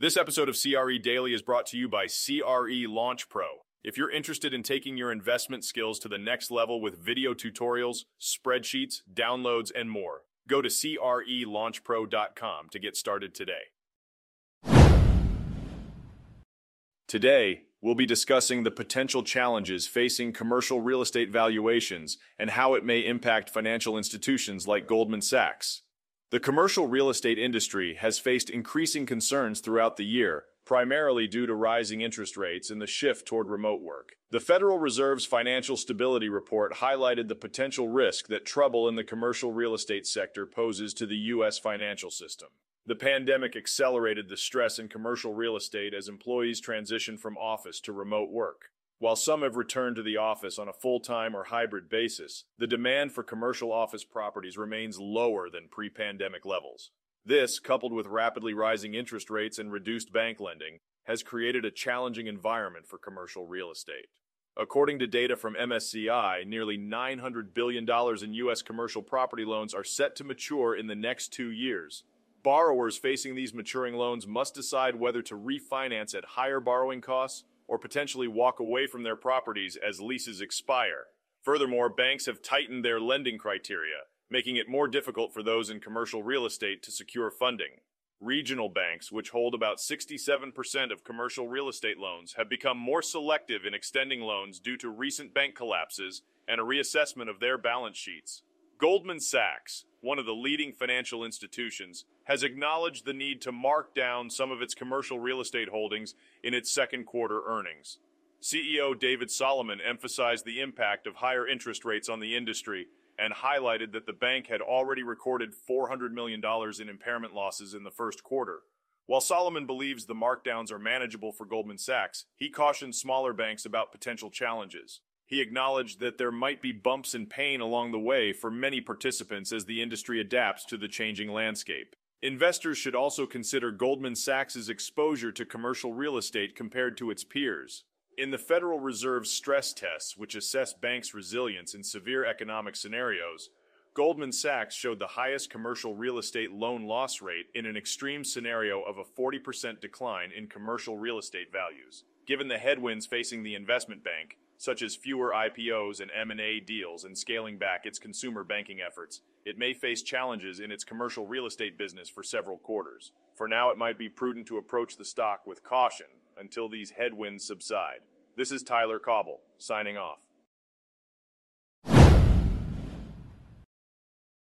This episode of CRE Daily is brought to you by CRE Launch Pro. If you're interested in taking your investment skills to the next level with video tutorials, spreadsheets, downloads, and more, go to CRELaunchPro.com to get started today. Today, we'll be discussing the potential challenges facing commercial real estate valuations and how it may impact financial institutions like Goldman Sachs. The commercial real estate industry has faced increasing concerns throughout the year, primarily due to rising interest rates and the shift toward remote work. The Federal Reserve's Financial Stability Report highlighted the potential risk that trouble in the commercial real estate sector poses to the U.S. financial system. The pandemic accelerated the stress in commercial real estate as employees transitioned from office to remote work. While some have returned to the office on a full time or hybrid basis, the demand for commercial office properties remains lower than pre pandemic levels. This, coupled with rapidly rising interest rates and reduced bank lending, has created a challenging environment for commercial real estate. According to data from MSCI, nearly $900 billion in U.S. commercial property loans are set to mature in the next two years, Borrowers facing these maturing loans must decide whether to refinance at higher borrowing costs or potentially walk away from their properties as leases expire. Furthermore, banks have tightened their lending criteria, making it more difficult for those in commercial real estate to secure funding. Regional banks, which hold about 67% of commercial real estate loans, have become more selective in extending loans due to recent bank collapses and a reassessment of their balance sheets. Goldman Sachs, one of the leading financial institutions, has acknowledged the need to mark down some of its commercial real estate holdings in its second quarter earnings. CEO David Solomon emphasized the impact of higher interest rates on the industry and highlighted that the bank had already recorded $400 million in impairment losses in the first quarter. While Solomon believes the markdowns are manageable for Goldman Sachs, he cautioned smaller banks about potential challenges. He acknowledged that there might be bumps and pain along the way for many participants as the industry adapts to the changing landscape. Investors should also consider Goldman Sachs's exposure to commercial real estate compared to its peers. In the Federal Reserve's stress tests, which assess banks' resilience in severe economic scenarios, Goldman Sachs showed the highest commercial real estate loan loss rate in an extreme scenario of a 40% decline in commercial real estate values. Given the headwinds facing the investment bank, such as fewer IPOs and M&A deals and scaling back its consumer banking efforts, it may face challenges in its commercial real estate business for several quarters. For now, it might be prudent to approach the stock with caution until these headwinds subside. This is Tyler Cauble, signing off.